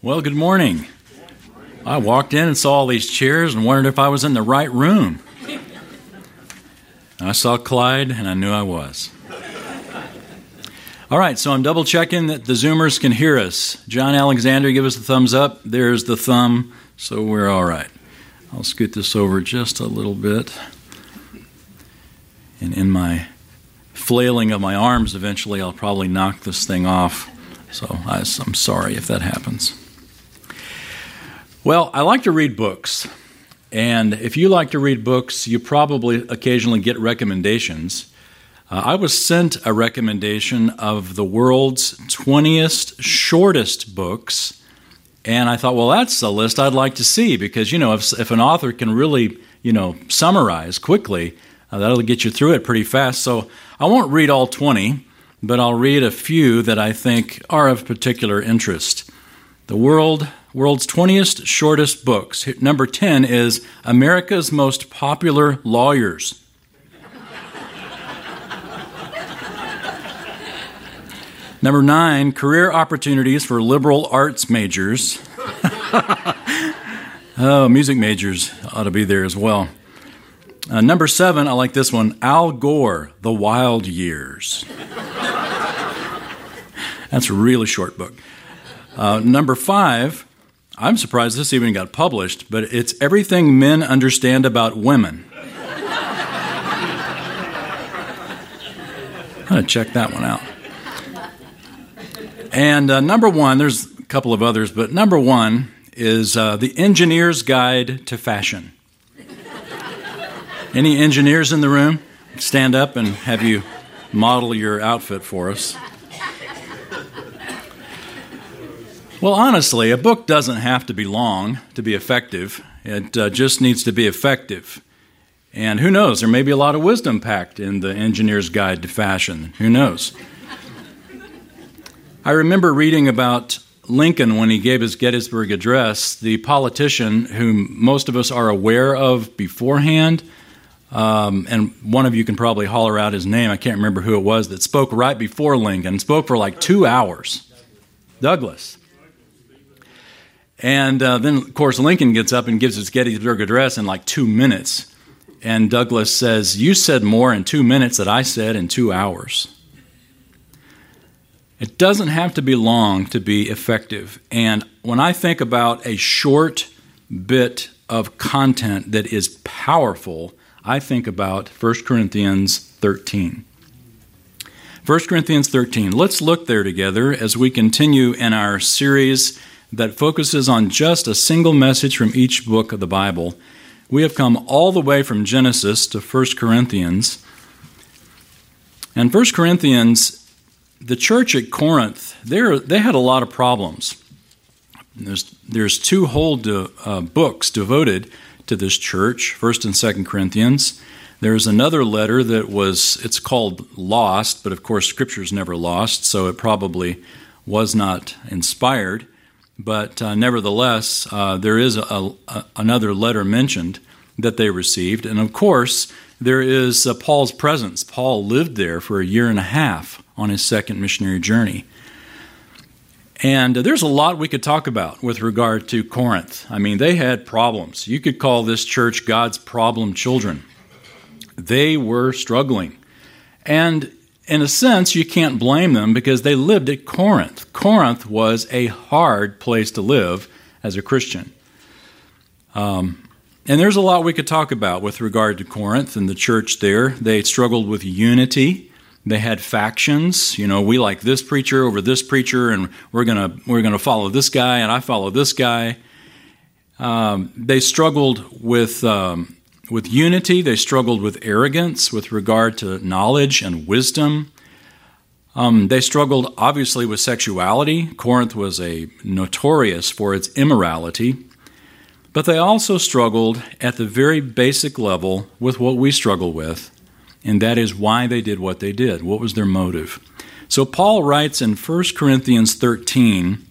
Well, good morning. I walked in and saw all these chairs and wondered if I was in the right room. I saw Clyde and I knew I was. All right, so I'm double checking that the Zoomers can hear us. John Alexander, give us a thumbs up. There's the thumb, so we're all right. I'll scoot this over just a little bit. And in my flailing of my arms, eventually I'll probably knock this thing off. So I'm sorry if that happens. Well, I like to read books. And if you like to read books, you probably occasionally get recommendations. Uh, I was sent a recommendation of the world's 20th shortest books. And I thought, well, that's a list I'd like to see because, you know, if, if an author can really, you know, summarize quickly, uh, that'll get you through it pretty fast. So I won't read all 20, but I'll read a few that I think are of particular interest. The world world's 20th shortest books. Number 10 is America's Most Popular Lawyers. Number 9, Career Opportunities for Liberal Arts Majors. oh, music majors ought to be there as well. Uh, number 7, I like this one Al Gore, The Wild Years. That's a really short book. Uh, number 5, I'm surprised this even got published, but it's Everything Men Understand About Women. I'm going to check that one out. And uh, number one, there's a couple of others, but number one is uh, The Engineer's Guide to Fashion. Any engineers in the room? Stand up and have you model your outfit for us. Well, honestly, a book doesn't have to be long to be effective. It uh, just needs to be effective. And who knows, there may be a lot of wisdom packed in the Engineer's Guide to Fashion. Who knows? I remember reading about Lincoln when he gave his Gettysburg Address, the politician whom most of us are aware of beforehand. Um, and one of you can probably holler out his name. I can't remember who it was that spoke right before Lincoln, spoke for like two hours. Douglas. And uh, then, of course, Lincoln gets up and gives his Gettysburg Address in like two minutes. And Douglas says, You said more in two minutes than I said in two hours. It doesn't have to be long to be effective. And when I think about a short bit of content that is powerful, I think about 1 Corinthians 13. 1 Corinthians 13. Let's look there together as we continue in our series that focuses on just a single message from each book of the Bible. We have come all the way from Genesis to 1 Corinthians. And 1 Corinthians, the church at Corinth, they had a lot of problems. There's, there's two whole de, uh, books devoted to this church, 1st and 2nd Corinthians. There's another letter that was, it's called Lost, but of course, Scripture's never lost, so it probably was not inspired. But uh, nevertheless, uh, there is a, a, another letter mentioned that they received. And of course, there is uh, Paul's presence. Paul lived there for a year and a half on his second missionary journey. And there's a lot we could talk about with regard to Corinth. I mean, they had problems. You could call this church God's problem children. They were struggling. And in a sense, you can't blame them because they lived at Corinth. Corinth was a hard place to live as a Christian. Um, and there's a lot we could talk about with regard to Corinth and the church there. They struggled with unity. They had factions. You know, we like this preacher over this preacher, and we're gonna we're gonna follow this guy, and I follow this guy. Um, they struggled with um, with unity, they struggled with arrogance with regard to knowledge and wisdom. Um, they struggled obviously with sexuality. Corinth was a notorious for its immorality. But they also struggled at the very basic level with what we struggle with, and that is why they did what they did. What was their motive? So Paul writes in 1 Corinthians 13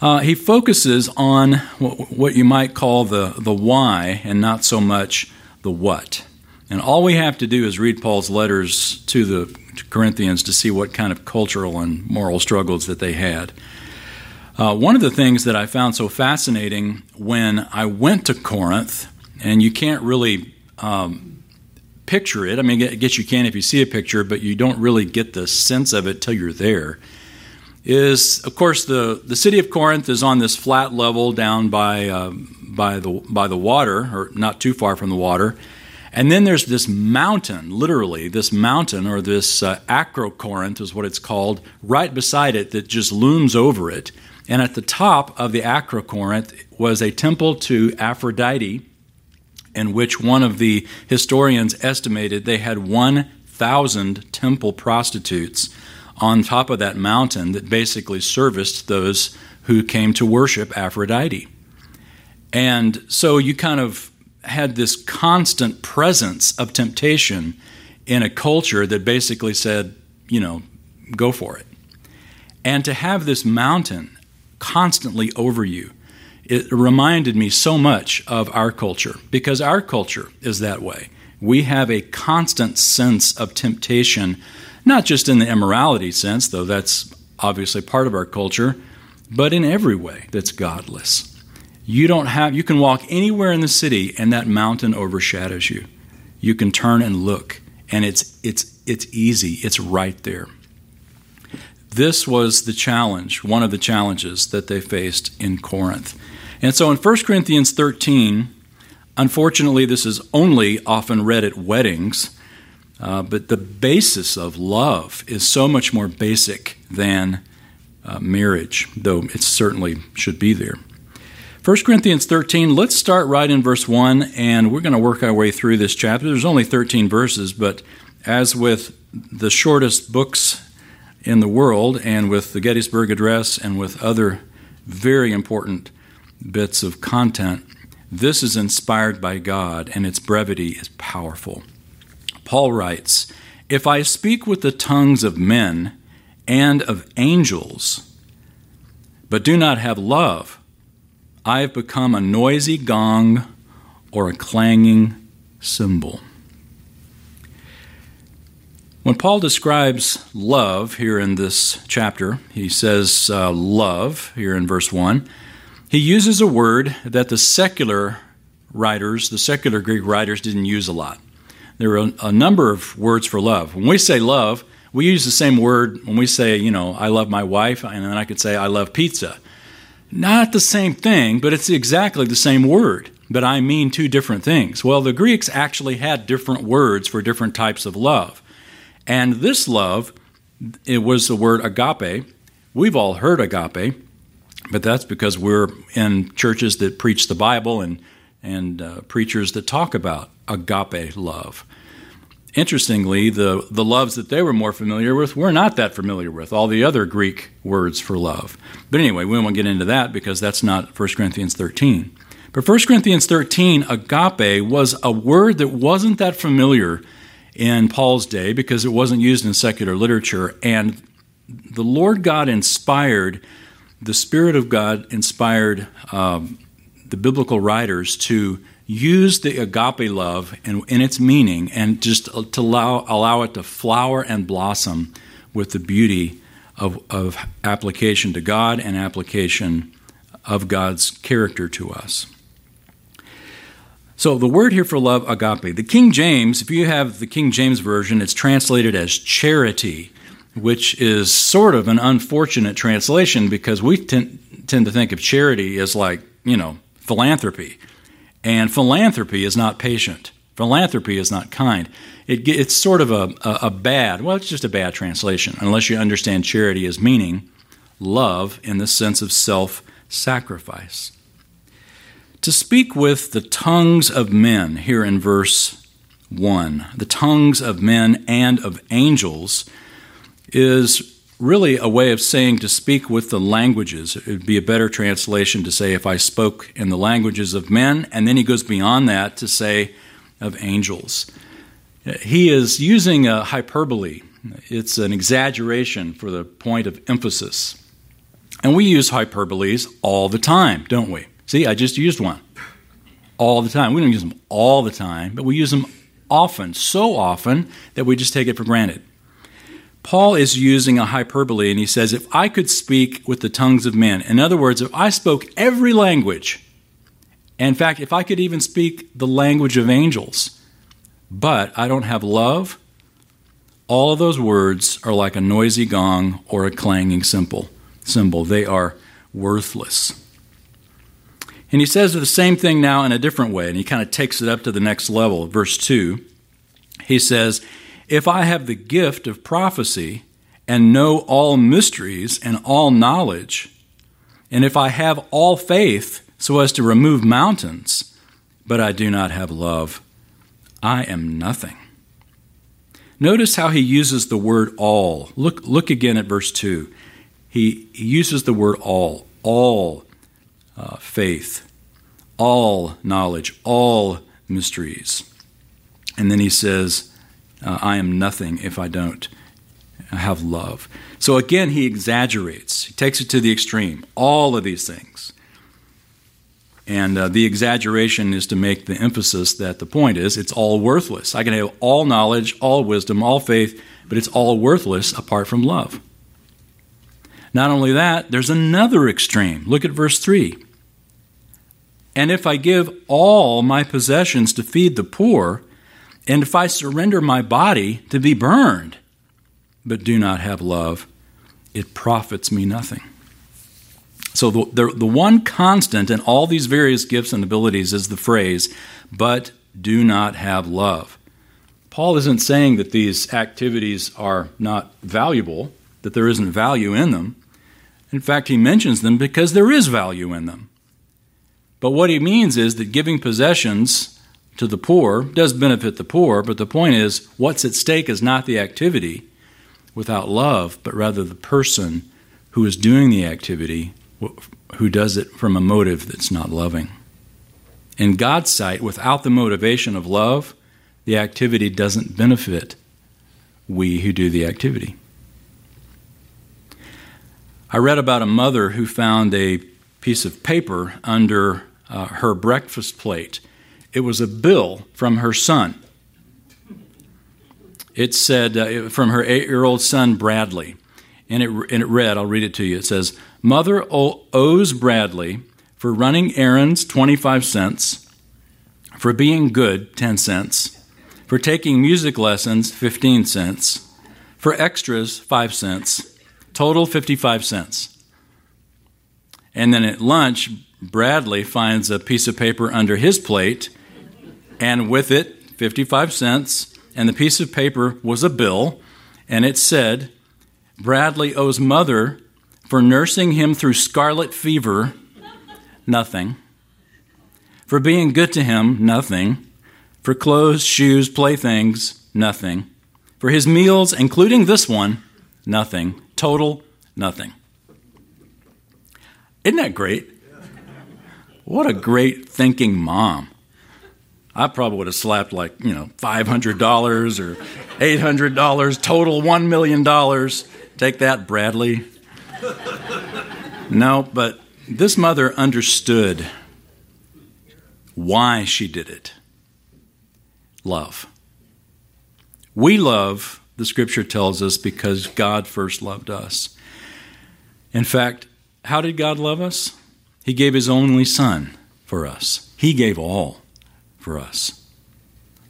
uh, he focuses on what, you might call the, the why and not so much the what. And all we have to do is read Paul's letters to the Corinthians to see what kind of cultural and moral struggles that they had. Uh, one of the things that I found so fascinating when I went to Corinth, and you can't really um, picture it. I mean, I guess you can if you see a picture, but you don't really get the sense of it till you're there. Is of course the the city of Corinth is on this flat level down by uh, by the by the water, or not too far from the water, and then there's this mountain, literally this mountain, or this uh, Acrocorinth is what it's called, right beside it that just looms over it. And at the top of the Acrocorinth was a temple to Aphrodite in which one of the historians estimated they had 1,000 temple prostitutes on top of that mountain that basically serviced those who came to worship Aphrodite. And so you kind of had this constant presence of temptation in a culture that basically said, you know, go for it. And to have this mountain constantly over you it reminded me so much of our culture because our culture is that way. We have a constant sense of temptation, not just in the immorality sense, though that's obviously part of our culture, but in every way that's godless. You don't have you can walk anywhere in the city and that mountain overshadows you. You can turn and look and it's it's it's easy. It's right there. This was the challenge, one of the challenges that they faced in Corinth. And so in 1 Corinthians 13, unfortunately, this is only often read at weddings, uh, but the basis of love is so much more basic than uh, marriage, though it certainly should be there. 1 Corinthians 13, let's start right in verse 1, and we're going to work our way through this chapter. There's only 13 verses, but as with the shortest books in the world, and with the Gettysburg Address, and with other very important bits of content, this is inspired by God and its brevity is powerful. Paul writes, If I speak with the tongues of men and of angels, but do not have love, I have become a noisy gong or a clanging cymbal. When Paul describes love here in this chapter, he says uh, love here in verse 1 he uses a word that the secular writers, the secular Greek writers, didn't use a lot. There are a, number of words for love. When we say love, we use the same word when we say, you know, I love my wife, and then I could say, I love pizza. Not the same thing, but it's exactly the same word, but I mean two different things. Well, the Greeks actually had different words for different types of love. And this love, it was the word agape. We've all heard agape. But that's because we're in churches that preach the Bible and, and uh, preachers that talk about agape love. Interestingly, the, the loves that they were more familiar with, we're not that familiar with, all the other Greek words for love. But anyway, we won't get into that because that's not 1 Corinthians 13. But 1 Corinthians 13, agape, was a word that wasn't that familiar in Paul's day because it wasn't used in secular literature. And the Lord God inspired the Spirit of God inspired um, the biblical writers to use the agape love in, in its meaning and just to allow, allow it to flower and blossom with the beauty of, of application to God and application of God's character to us. So, the word here for love, agape. The King James, if you have the King James Version, it's translated as charity which is sort of an unfortunate translation because we tend, tend to think of charity as like, you know, philanthropy. And philanthropy is not patient. Philanthropy is not kind. It, it's sort of a, a, a bad, well, it's just a bad translation, unless you understand charity as meaning love in the sense of self sacrifice. To speak with the tongues of men, here in verse 1, the tongues of men and of angels is really a way of saying to speak with the languages. It would be a better translation to say, if I spoke in the languages of men, and then he goes beyond that to say of angels. He is using a hyperbole, it's an exaggeration for the point of emphasis. And we use hyperboles all the time, don't we? See, I just used one. All the time. We don't use them all the time, but we use them often, so often that we just take it for granted. Paul is using a hyperbole and he says, If I could speak with the tongues of men, in other words, if I spoke every language, in fact, if I could even speak the language of angels, but I don't have love, all of those words are like a noisy gong or a clanging cymbal. Symbol. They are worthless. And he says the same thing now in a different way, and he kind of takes it up to the next level. Verse 2, he says, If I have the gift of prophecy and know all mysteries and all knowledge, and if I have all faith so as to remove mountains, but I do not have love, I am nothing. Notice how he uses the word all. Look, look again at verse 2. He, he uses the word all, all uh, faith, all knowledge, all mysteries. And then he says, uh, I am nothing if I don't have love. So again, he exaggerates, he takes it to the extreme. All of these things. And uh, the exaggeration is to make the emphasis that the point is it's all worthless. I can have all knowledge, all wisdom, all faith, but it's all worthless apart from love. Not only that, there's another extreme. Look at verse 3. And if I give all my possessions to feed the poor, and if I surrender my body to be burned, but do not have love, it profits me nothing. So the, the, the one constant in all these various gifts and abilities is the phrase, but do not have love. Paul isn't saying that these activities are not valuable, that there isn't value in them. In fact, he mentions them because there is value in them. But what he means is that giving possessions to the poor does benefit the poor, but the point is what's at stake is not the activity without love, but rather the person who is doing the activity who does it from a motive that's not loving. In God's sight, without the motivation of love, the activity doesn't benefit we who do the activity. I read about a mother who found a piece of paper under uh, her breakfast plate. It was a bill from her son. It said, uh, from her eight year old son, Bradley. And it, and it read, I'll read it to you. It says, Mother owes Bradley for running errands 25 cents, for being good 10 cents, for taking music lessons 15 cents, for extras 5 cents, total 55 cents. And then at lunch, Bradley finds a piece of paper under his plate, and with it, 55 cents, and the piece of paper was a bill, and it said, Bradley owes mother for nursing him through scarlet fever, nothing. For being good to him, nothing. For clothes, shoes, playthings, nothing. For his meals, including this one, nothing. Total, nothing. Isn't that great? What a great thinking mom. I probably would have slapped like, you know, $500 or $800, total $1 million. Take that, Bradley no, but this mother understood why she did it love. We love, the scripture tells us, because God first loved us. In fact, how did God love us? He gave His only Son for us, He gave all for us.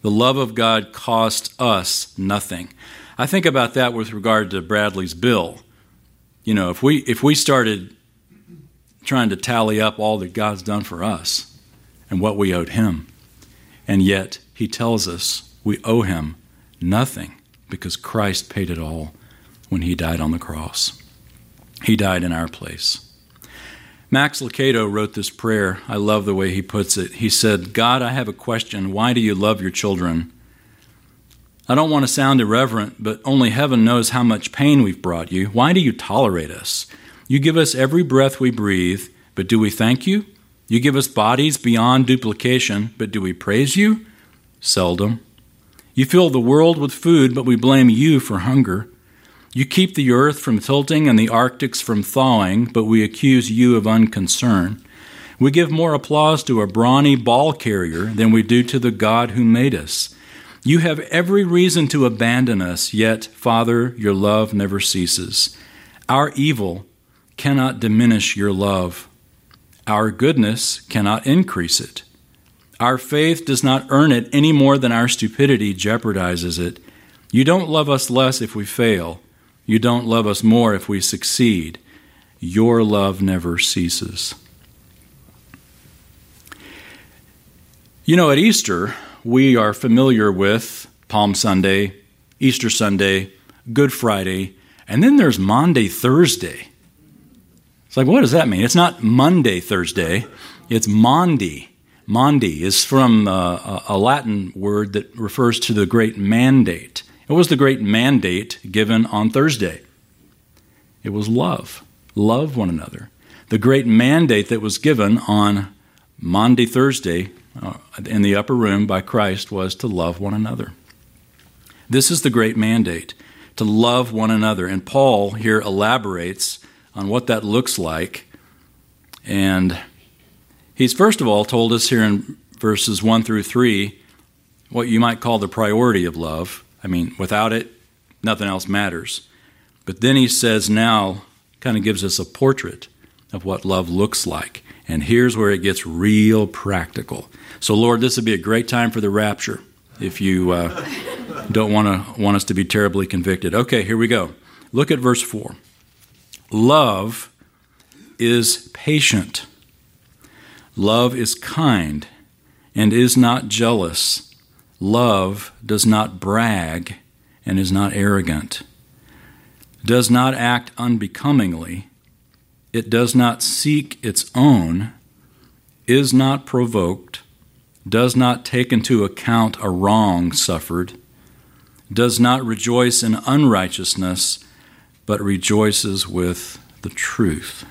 The love of God cost us nothing. I think about that with regard to Bradley's bill you know, if we if we started trying to tally up all that God's done for us and what we owed him, and yet he tells us we owe him nothing because Christ paid it all when he died on the cross. He died in our place. Max Lucado wrote this prayer. I love the way he puts it. He said, God, I have a question. Why do you love your children? I don't want to sound irreverent, but only heaven knows how much pain we've brought you. Why do you tolerate us? You give us every breath we breathe, but do we thank you? You give us bodies beyond duplication, but do we praise you? Seldom. You fill the world with food, but we blame you for hunger. You keep the earth from tilting and the Arctics from thawing, but we accuse you of unconcern. We give more applause to a brawny ball carrier than we do to the God who made us. You have every reason to abandon us, yet, Father, your love never ceases. Our evil cannot diminish your love, our goodness cannot increase it. Our faith does not earn it any more than our stupidity jeopardizes it. You don't love us less if we fail. You don't love us more if we succeed. Your love never ceases. You know, at Easter, we are familiar with Palm Sunday, Easter Sunday, Good Friday, and then there's Monday, Thursday. It's like, what does that mean? It's not Monday, Thursday, it's Maundy. Maundy is from uh, a Latin word that refers to the great mandate. It was the great mandate given on Thursday. It was love. Love one another. The great mandate that was given on Maundy, Thursday, uh, in the upper room by Christ was to love one another. This is the great mandate to love one another. And Paul here elaborates on what that looks like. And he's first of all told us here in verses 1 through 3 what you might call the priority of love. I mean, without it, nothing else matters. But then he says now, kind of gives us a portrait of what love looks like. And here's where it gets real practical. So, Lord, this would be a great time for the rapture if you uh, don't want to want us to be terribly convicted. Okay, here we go. Look at verse 4. Love is patient. Love is kind and is not jealous. Love does not brag and is not arrogant, does not act unbecomingly, it does not seek its own, is not provoked. Does not take into account a wrong suffered, does not rejoice in unrighteousness, but rejoices with the truth.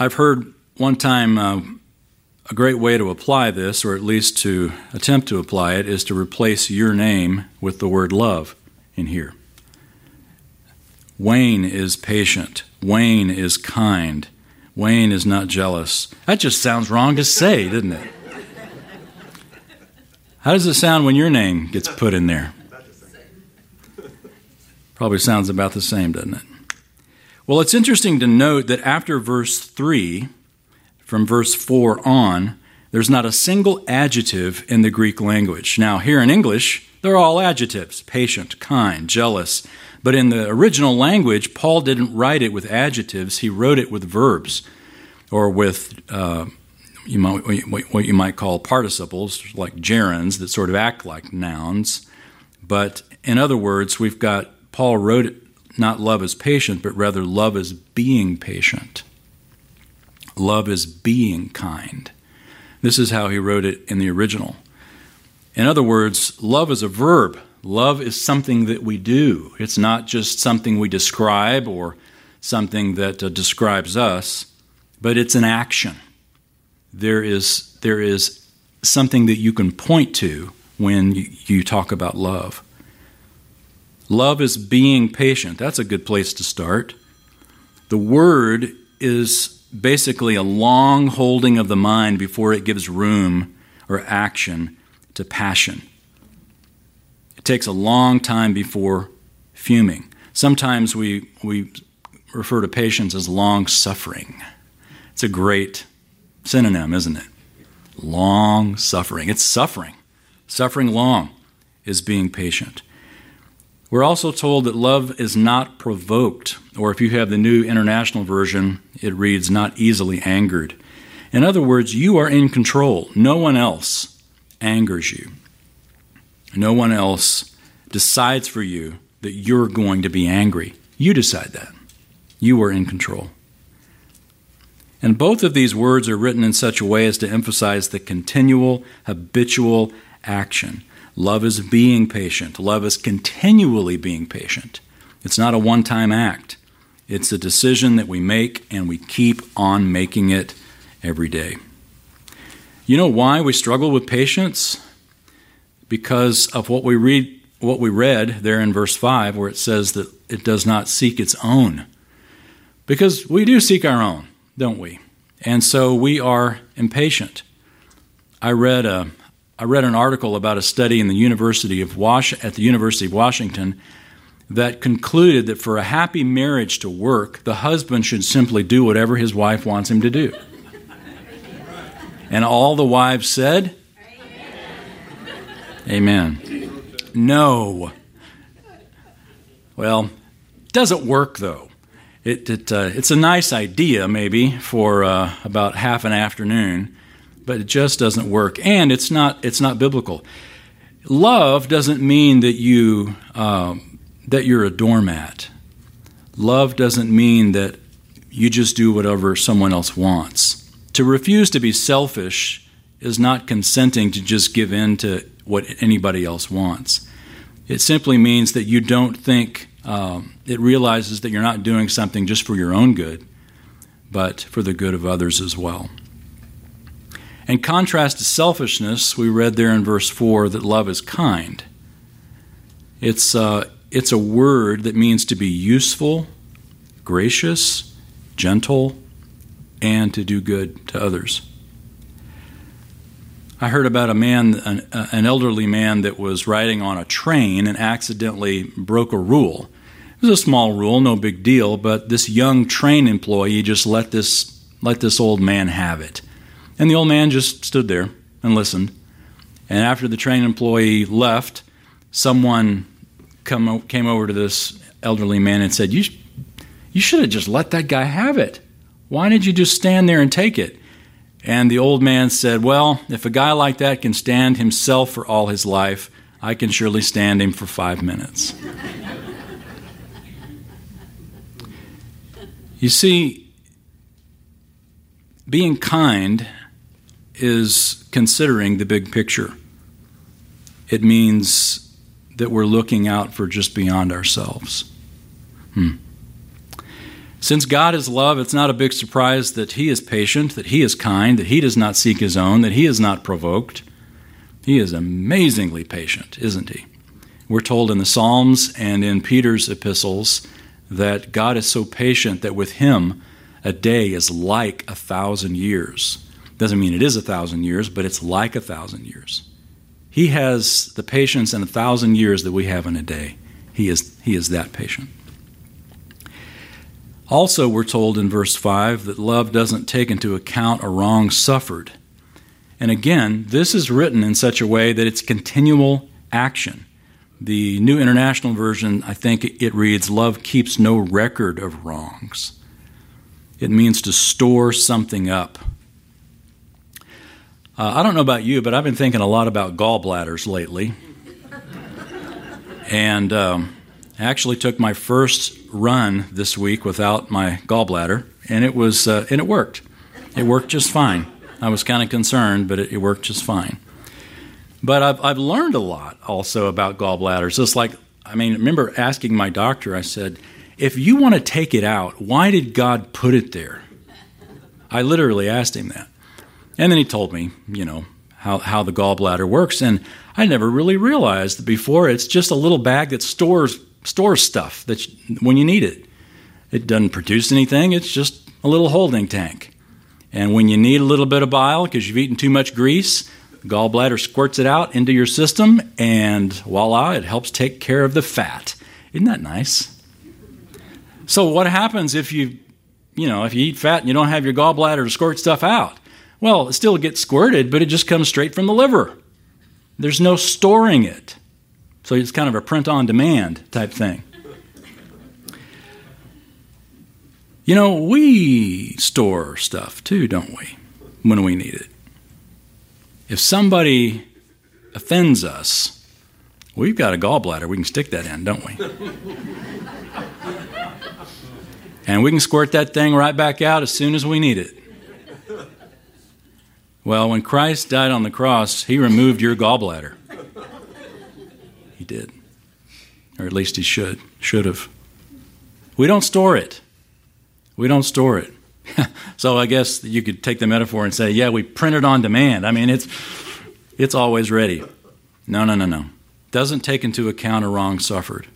I've heard one time uh, a great way to apply this, or at least to attempt to apply it, is to replace your name with the word love in here. Wayne is patient. Wayne is kind. Wayne is not jealous. That just sounds wrong to say, doesn't it? How does it sound when your name gets put in there? Probably sounds about the same, doesn't it? Well, it's interesting to note that after verse 3, from verse 4 on, there's not a single adjective in the Greek language. Now, here in English, they're all adjectives patient, kind, jealous, but in the original language, Paul didn't write it with adjectives, he wrote it with verbs or with uh, you might, what you might call participles, like gerunds that sort of act like nouns. But in other words, we've got Paul wrote it not love is patient, but rather love is being patient. Love is being kind. This is how he wrote it in the original. In other words, love is a verb. Love is something that we do. It's not just something we describe or something that uh, describes us, but it's an action. There is, there is something that you can point to when you, you talk about love. Love is being patient. That's a good place to start. The word is basically a long holding of the mind before it gives room or action to passion. It takes a long time before fuming. Sometimes we, we refer to patience as long suffering. It's a great synonym, isn't it? Long suffering. It's suffering. Suffering long is being patient. We're also told that love is not provoked, or if you have the New International Version, it reads not easily angered. In other words, you are in control. No one else angers you. No one else decides for you that you're going to be angry. You decide that. You are in control. And both of these words are written in such a way as to emphasize the continual, habitual action. Love is being patient. Love is continually being patient. It's not a one time act, it's a decision that we make and we keep on making it every day. You know why we struggle with patience? because of what we read what we read there in verse 5 where it says that it does not seek its own because we do seek our own don't we and so we are impatient i read a, I read an article about a study in the University of Was- at the University of Washington that concluded that for a happy marriage to work, the husband should simply do whatever his wife wants him to do. And all the wives said, Amen. Amen. No. Well, doesn't work though. It, it uh, it's a nice idea maybe for uh, about half an afternoon, but it just doesn't work, and it's not it's not biblical. Love doesn't mean that you um, that you're a doormat. Love doesn't mean that you just do whatever someone else wants. To refuse to be selfish is not consenting to just give in to what anybody else wants. It simply means that you don't think, um, it realizes that you're not doing something just for your own good, but for the good of others as well. In contrast to selfishness, we read there in verse 4 that love is kind. It's, uh, it's a word that means to be useful, gracious, gentle, and to do good to others. I heard about a man, an, uh, an, elderly man, that was riding on a train and accidentally broke a rule. It was a small rule, no big deal, but this young train employee just let this let this old man have it, and the old man just stood there and listened. And after the train employee left, someone come, came over to this elderly man and said, "You, you should have just let that guy have it." Why did you just stand there and take it? And the old man said, Well, if a guy like that can stand himself for all his life, I can surely stand him for five minutes. you see, being kind is considering the big picture. It means that we're looking out for just beyond ourselves. Hmm. Since God is love, it's not a big surprise that He is patient, that He is kind, that He does not seek His own, that He is not provoked. He is amazingly patient, isn't He? We're told in the Psalms and in Peter's epistles that God is so patient that with Him, a day is like a thousand years. Doesn't mean it is a thousand years, but it's like a thousand years. He has the patience in a thousand years that we have in a day. He is, he is that patient. Also, we're told in verse 5 that love doesn't take into account a wrong suffered. And again, this is written in such a way that it's continual action. The New International Version, I think it reads, Love keeps no record of wrongs. It means to store something up. Uh, I don't know about you, but I've been thinking a lot about gallbladders lately. and um, I actually took my first run this week without my gallbladder, and it was uh, and it worked. It worked just fine. I was kind of concerned, but it, it, worked just fine. But I've I've learned a lot also about gallbladders. It's like I mean, remember asking my doctor. I said, if you want to take it out, why did God put it there? I literally asked him that, and then he told me, you know, how, how the gallbladder works. And I never really realized that before it's just a little bag that stores stores stuff that when you need it. It doesn't produce anything, it's just a little holding tank. And when you need a little bit of bile because you've eaten too much grease, gallbladder squirts it out into your system, and voila, it helps take care of the fat. Isn't that nice? So, what happens if you, you know, if you eat fat and you don't have your gallbladder to squirt stuff out? Well, it still gets squirted, but it just comes straight from the liver. There's no storing it. So it's kind of a print on demand type thing. You know, we store stuff too, don't we, when we need it. If somebody offends us, we've got a gallbladder we can stick that in, don't we? and we can squirt that thing right back out as soon as we need it. Well, when Christ died on the cross, he removed your gallbladder. He did. Or at least he should. Should have. We don't store it. We don't store it. so I guess you could take the metaphor and say, yeah, we print it on demand. I mean, it's it's always ready. No, no, no, no. Doesn't take into account a wrong suffered.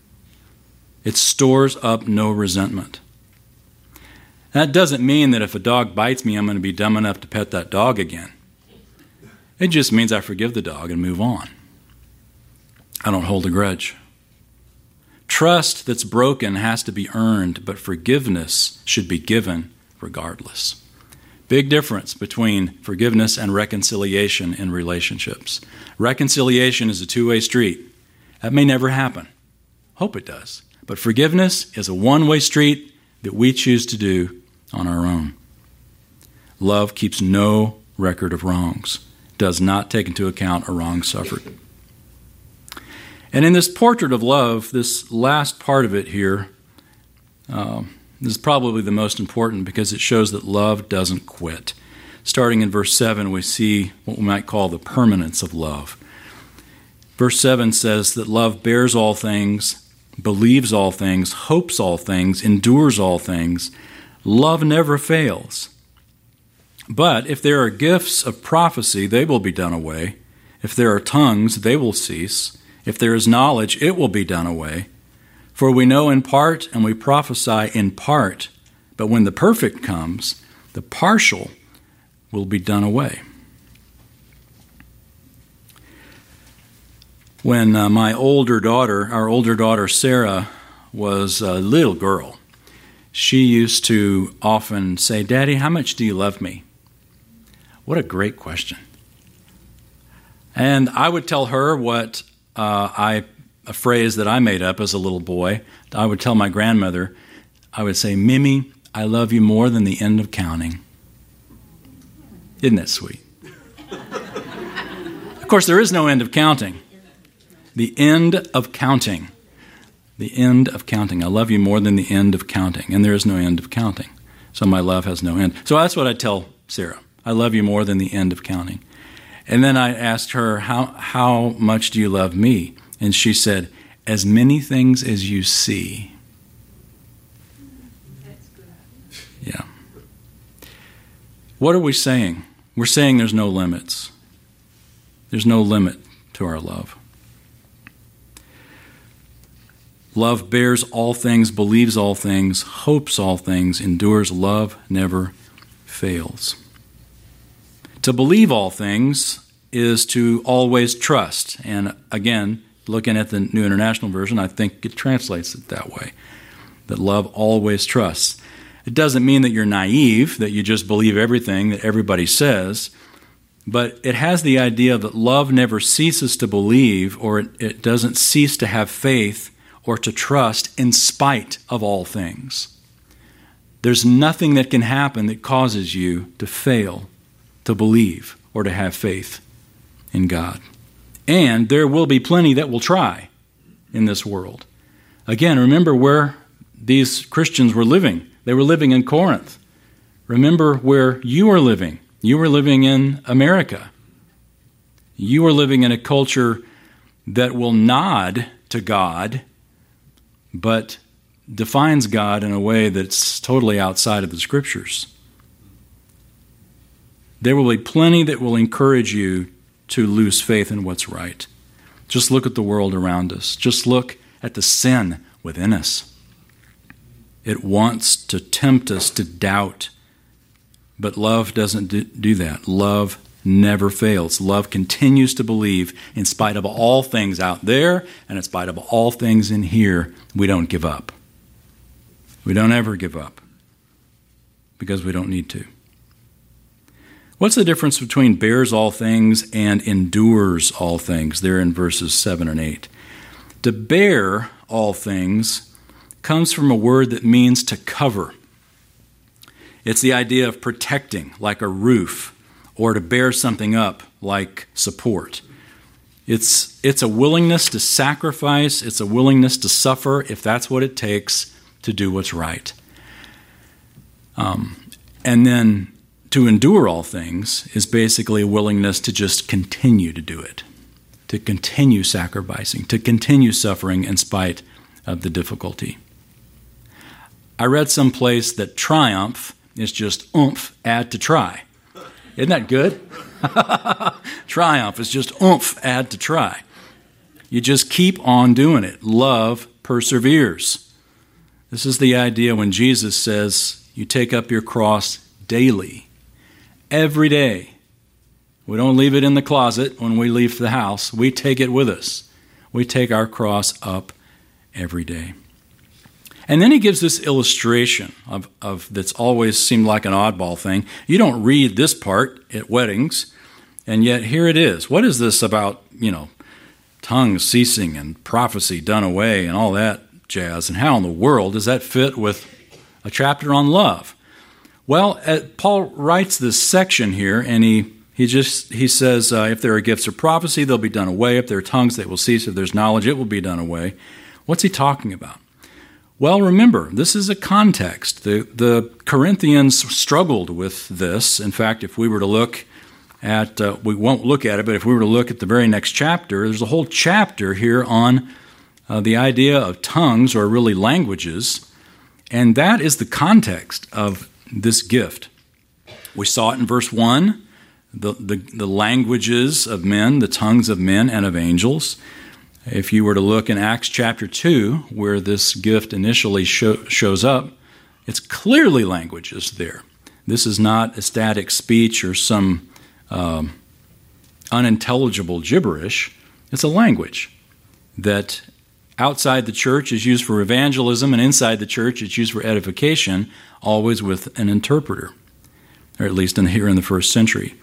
It stores up no resentment. That doesn't mean that if a dog bites me, I'm going to be dumb enough to pet that dog again. It just means I forgive the dog and move on. I don't hold a grudge. Trust that's broken has to be earned, but forgiveness should be given regardless. Big difference between forgiveness and reconciliation in relationships. Reconciliation is a two way street. That may never happen. Hope it does. But forgiveness is a one way street that we choose to do on our own. Love keeps no record of wrongs, does not take into account a wrong suffered. And in this portrait of love, this last part of it here, um, this is probably the most important because it shows that love doesn't quit. Starting in verse 7, we see what we might call the permanence of love. Verse 7 says that love bears all things, believes all things, hopes all things, endures all things. Love never fails. But if there are gifts of prophecy, they will be done away. If there are tongues, they will cease. If there is knowledge, it will be done away. For we know in part and we prophesy in part, but when the perfect comes, the partial will be done away. When uh, my older daughter, our older daughter Sarah, was a little girl, she used to often say, Daddy, how much do you love me? What a great question. And I would tell her what uh, I a phrase that I made up as a little boy. I would tell my grandmother, I would say, Mimi, I love you more than the end of counting. Isn't that sweet? of course, there is no end of counting. The end of counting. The end of counting. I love you more than the end of counting. And there is no end of counting. So my love has no end. So that's what I tell Sarah. I love you more than the end of counting. And then I asked her, How, how much do you love me? And she said, As many things as you see. Yeah. What are we saying? We're saying there's no limits. There's no limit to our love. Love bears all things, believes all things, hopes all things, endures. Love never fails. To believe all things is to always trust. And again, looking at the New International Version, I think it translates it that way that love always trusts. It doesn't mean that you're naive, that you just believe everything that everybody says, but it has the idea that love never ceases to believe or it, it doesn't cease to have faith or to trust in spite of all things. There's nothing that can happen that causes you to fail to believe or to have faith in God. And there will be plenty that will try in this world. Again, remember where these Christians were living. They were living in Corinth. Remember where you are living. You were living in America. You are living in a culture that will nod to God, but defines God in a way that's totally outside of the scriptures. There will be plenty that will encourage you to lose faith in what's right. Just look at the world around us. Just look at the sin within us. It wants to tempt us to doubt. But love doesn't do that. Love never fails. Love continues to believe in spite of all things out there and in spite of all things in here. We don't give up. We don't ever give up because we don't need to. What's the difference between bears all things and endures all things there in verses 7 and 8? To bear all things comes from a word that means to cover. It's the idea of protecting, like a roof, or to bear something up, like support. It's, it's a willingness to sacrifice, it's a willingness to suffer if that's what it takes to do what's right. Um, and then to endure all things is basically a willingness to just continue to do it, to continue sacrificing, to continue suffering in spite of the difficulty. I read someplace that triumph is just oomph, add to try. Isn't that good? triumph is just oomph, add to try. You just keep on doing it. Love perseveres. This is the idea when Jesus says, You take up your cross daily every day. We don't leave it in the closet when we leave the house. We take it with us. We take our cross up every day. And then he gives this illustration of, of that's always seemed like an oddball thing. You don't read this part at weddings, and yet here it is. What is this about, you know, tongues ceasing and prophecy done away and all that jazz? And how in the world does that fit with a chapter on love? Well, uh, Paul writes this section here, and he he just he says, uh, if there are gifts of prophecy, they'll be done away. If there are tongues, they will cease. If there's knowledge, it will be done away. What's he talking about? Well, remember, this is a context. The, the Corinthians struggled with this. In fact, if we were to look at, uh, we won't look at it, but if we were to look at the very next chapter, there's a whole chapter here on uh, the idea of tongues, or really languages, and that is the context of this gift. We saw it in verse 1 the, the, the languages of men, the tongues of men and of angels. If you were to look in Acts chapter 2, where this gift initially show, shows up, it's clearly languages there. This is not ecstatic speech or some um, unintelligible gibberish. It's a language that outside the church is used for evangelism, and inside the church it's used for edification, always with an interpreter, or at least in, here in the first century.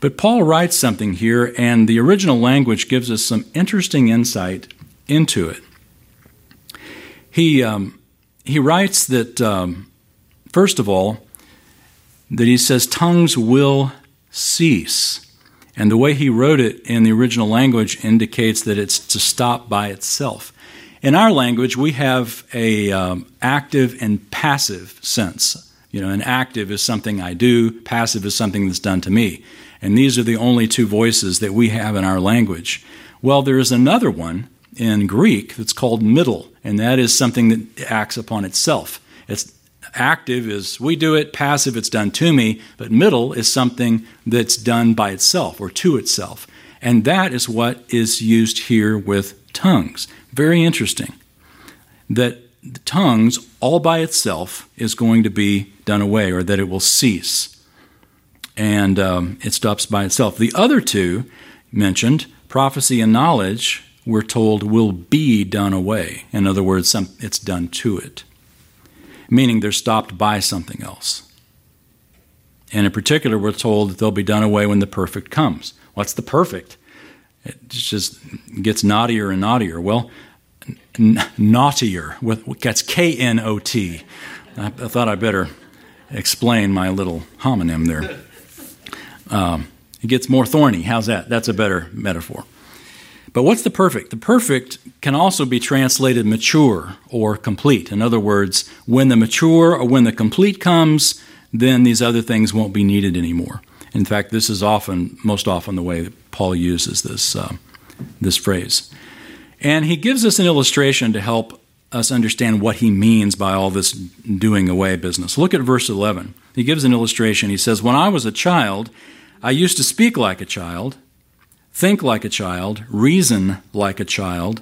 But Paul writes something here, and the original language gives us some interesting insight into it. He, um, he writes that, um, first of all, that he says tongues will cease. And the way he wrote it in the original language indicates that it's to stop by itself. In our language, we have a um, active and passive sense. You know, an active is something I do, passive is something that's done to me. And these are the only two voices that we have in our language. Well, there is another one in Greek that's called middle, and that is something that acts upon itself. It's active is we do it, passive it's done to me, but middle is something that's done by itself or to itself. And that is what is used here with tongues. Very interesting. That tongues all by itself is going to be done away or that it will cease and um, it stops by itself. The other two mentioned, prophecy and knowledge, we're told will be done away. In other words, some, it's done to it, meaning they're stopped by something else. And in particular, we're told that they'll be done away when the perfect comes. What's the perfect? It just gets knottier and knottier. Well, n- knottier. With, that's K N O T. I thought I better explain my little homonym there. Um, it gets more thorny. How's that? That's a better metaphor. But what's the perfect? The perfect can also be translated mature or complete. In other words, when the mature or when the complete comes, then these other things won't be needed anymore. In fact, this is often, most often, the way that Paul uses this, uh, this phrase. And he gives us an illustration to help us understand what he means by all this doing away business. Look at verse 11. He gives an illustration. He says, When I was a child, I used to speak like a child, think like a child, reason like a child.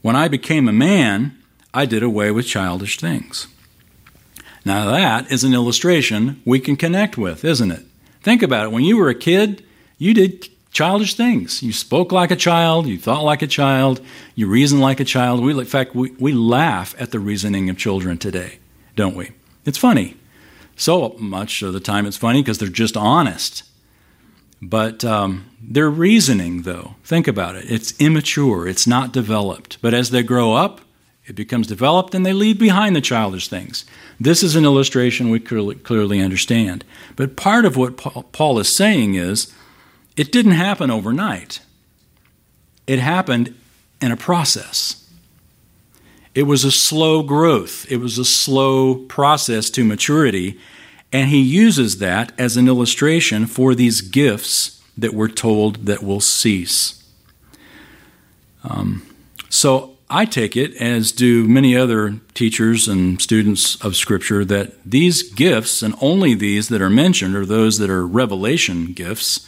When I became a man, I did away with childish things. Now, that is an illustration we can connect with, isn't it? Think about it. When you were a kid, you did childish things. You spoke like a child, you thought like a child, you reasoned like a child. We, in fact, we, we laugh at the reasoning of children today, don't we? It's funny. So much of the time it's funny because they're just honest. But um, their reasoning, though, think about it. It's immature, it's not developed. But as they grow up, it becomes developed and they leave behind the childish things. This is an illustration we clearly, clearly understand. But part of what Paul is saying is it didn't happen overnight, it happened in a process. It was a slow growth, it was a slow process to maturity. And he uses that as an illustration for these gifts that we're told that will cease. Um, so I take it, as do many other teachers and students of Scripture, that these gifts, and only these that are mentioned, are those that are revelation gifts,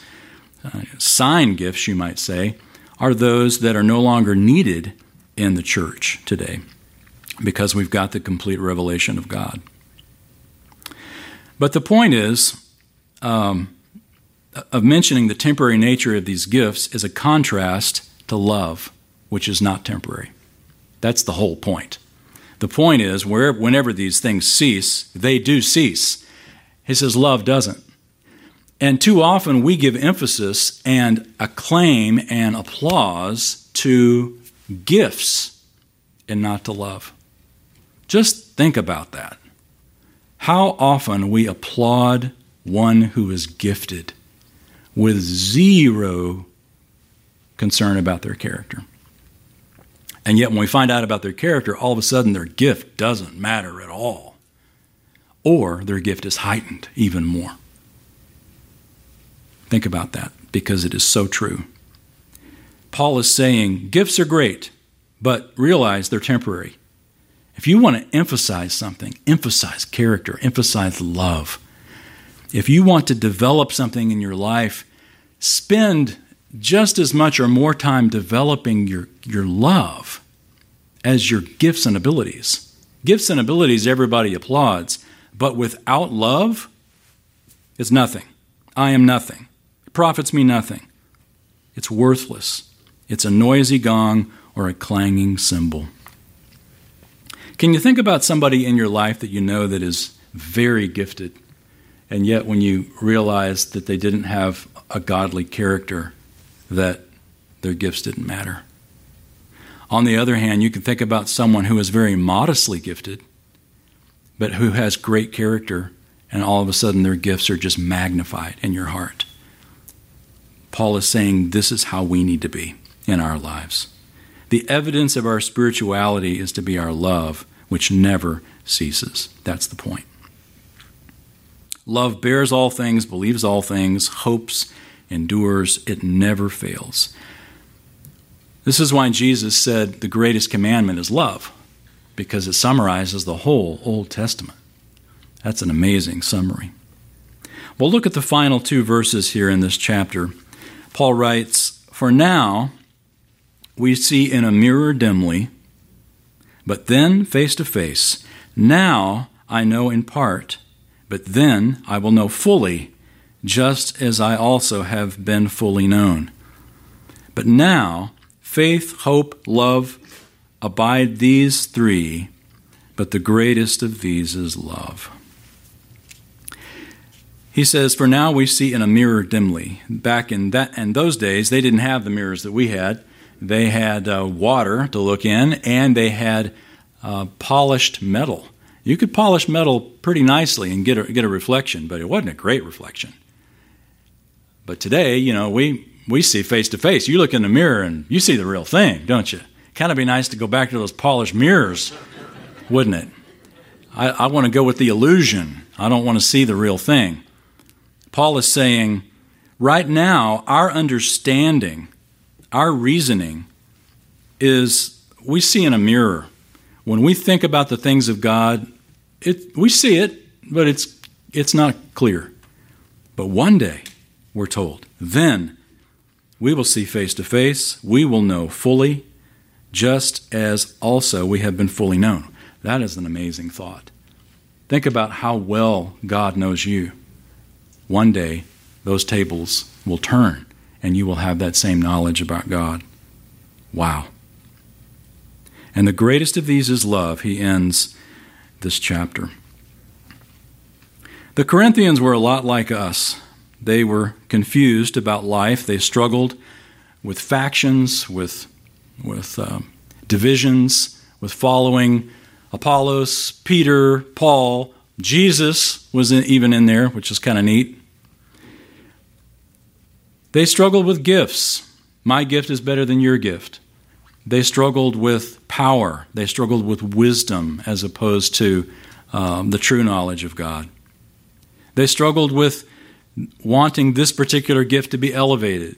uh, sign gifts, you might say, are those that are no longer needed in the church today because we've got the complete revelation of God. But the point is, um, of mentioning the temporary nature of these gifts is a contrast to love, which is not temporary. That's the whole point. The point is, wherever, whenever these things cease, they do cease. He says love doesn't. And too often we give emphasis and acclaim and applause to gifts and not to love. Just think about that. How often we applaud one who is gifted with zero concern about their character. And yet, when we find out about their character, all of a sudden their gift doesn't matter at all. Or their gift is heightened even more. Think about that because it is so true. Paul is saying gifts are great, but realize they're temporary. If you want to emphasize something, emphasize character, emphasize love. If you want to develop something in your life, spend just as much or more time developing your, your love as your gifts and abilities. Gifts and abilities everybody applauds, but without love, it's nothing. I am nothing. It profits me nothing. It's worthless. It's a noisy gong or a clanging cymbal. Can you think about somebody in your life that you know that is very gifted, and yet when you realize that they didn't have a godly character, that their gifts didn't matter? On the other hand, you can think about someone who is very modestly gifted, but who has great character, and all of a sudden their gifts are just magnified in your heart. Paul is saying this is how we need to be in our lives. The evidence of our spirituality is to be our love, which never ceases. That's the point. Love bears all things, believes all things, hopes, endures, it never fails. This is why Jesus said the greatest commandment is love, because it summarizes the whole Old Testament. That's an amazing summary. Well, look at the final two verses here in this chapter. Paul writes, For now, we see in a mirror dimly, but then face to face. Now I know in part, but then I will know fully, just as I also have been fully known. But now faith, hope, love abide these three, but the greatest of these is love. He says, For now we see in a mirror dimly. Back in that in those days, they didn't have the mirrors that we had. They had uh, water to look in, and they had uh, polished metal. You could polish metal pretty nicely and get a, get a reflection, but it wasn't a great reflection. But today, you know, we, we see face to face. You look in the mirror and you see the real thing, don't you? Kind of be nice to go back to those polished mirrors, wouldn't it? I, I want to go with the illusion. I don't want to see the real thing. Paul is saying, right now, our understanding our reasoning is we see in a mirror. When we think about the things of God, it, we see it, but it's, it's not clear. But one day, we're told, then we will see face to face, we will know fully, just as also we have been fully known. That is an amazing thought. Think about how well God knows you. One day, those tables will turn and you will have that same knowledge about God. Wow. And the greatest of these is love. He ends this chapter. The Corinthians were a lot like us. They were confused about life. They struggled with factions, with, with uh, divisions, with following Apollos, Peter, Paul. Jesus was in, even in there, which is kind of neat. They struggled with gifts. My gift is better than your gift. They struggled with power. They struggled with wisdom as opposed to um, the true knowledge of God. They struggled with wanting this particular gift to be elevated.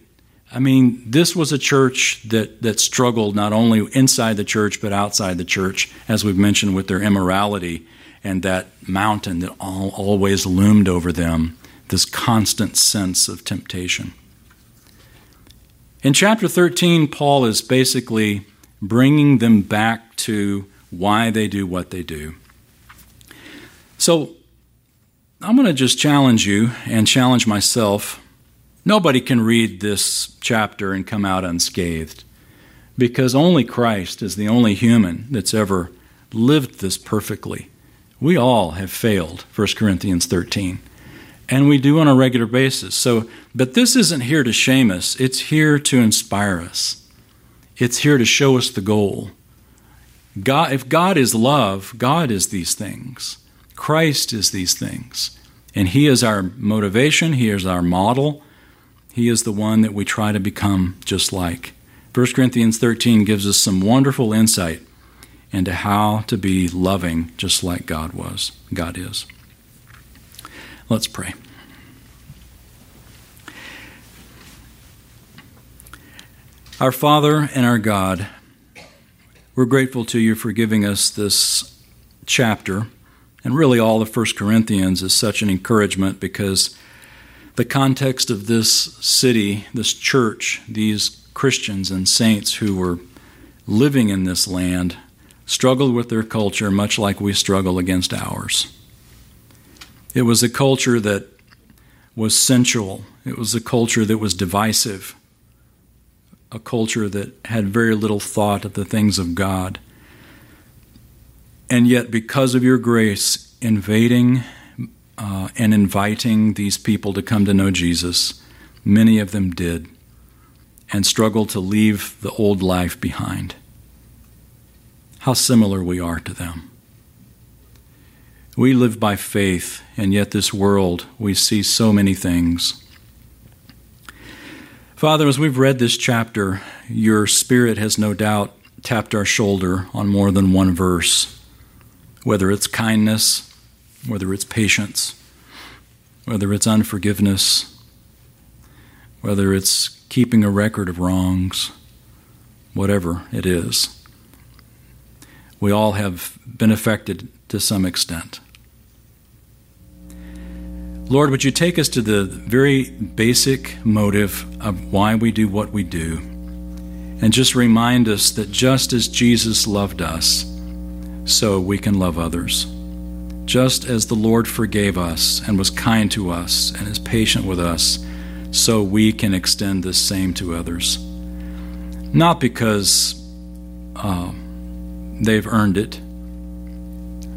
I mean, this was a church that, that struggled not only inside the church but outside the church, as we've mentioned, with their immorality and that mountain that all, always loomed over them, this constant sense of temptation. In chapter 13, Paul is basically bringing them back to why they do what they do. So I'm going to just challenge you and challenge myself Nobody can read this chapter and come out unscathed because only Christ is the only human that's ever lived this perfectly. We all have failed, 1 Corinthians 13. And we do on a regular basis. So, but this isn't here to shame us. It's here to inspire us. It's here to show us the goal. God, if God is love, God is these things. Christ is these things. And He is our motivation, He is our model, He is the one that we try to become just like. 1 Corinthians 13 gives us some wonderful insight into how to be loving just like God was, God is. Let's pray. Our Father and our God, we're grateful to you for giving us this chapter, and really all of 1 Corinthians is such an encouragement because the context of this city, this church, these Christians and saints who were living in this land struggled with their culture much like we struggle against ours. It was a culture that was sensual, it was a culture that was divisive, a culture that had very little thought of the things of God. And yet, because of your grace, invading uh, and inviting these people to come to know Jesus, many of them did and struggled to leave the old life behind. How similar we are to them. We live by faith, and yet this world, we see so many things. Father, as we've read this chapter, your Spirit has no doubt tapped our shoulder on more than one verse, whether it's kindness, whether it's patience, whether it's unforgiveness, whether it's keeping a record of wrongs, whatever it is. We all have been affected to some extent. Lord, would you take us to the very basic motive of why we do what we do and just remind us that just as Jesus loved us, so we can love others. Just as the Lord forgave us and was kind to us and is patient with us, so we can extend the same to others. Not because uh, they've earned it,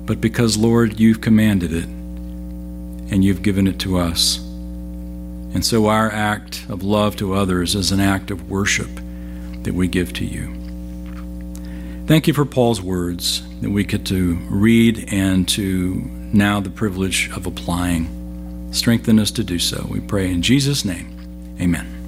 but because, Lord, you've commanded it and you've given it to us. And so our act of love to others is an act of worship that we give to you. Thank you for Paul's words that we get to read and to now the privilege of applying. Strengthen us to do so. We pray in Jesus' name. Amen.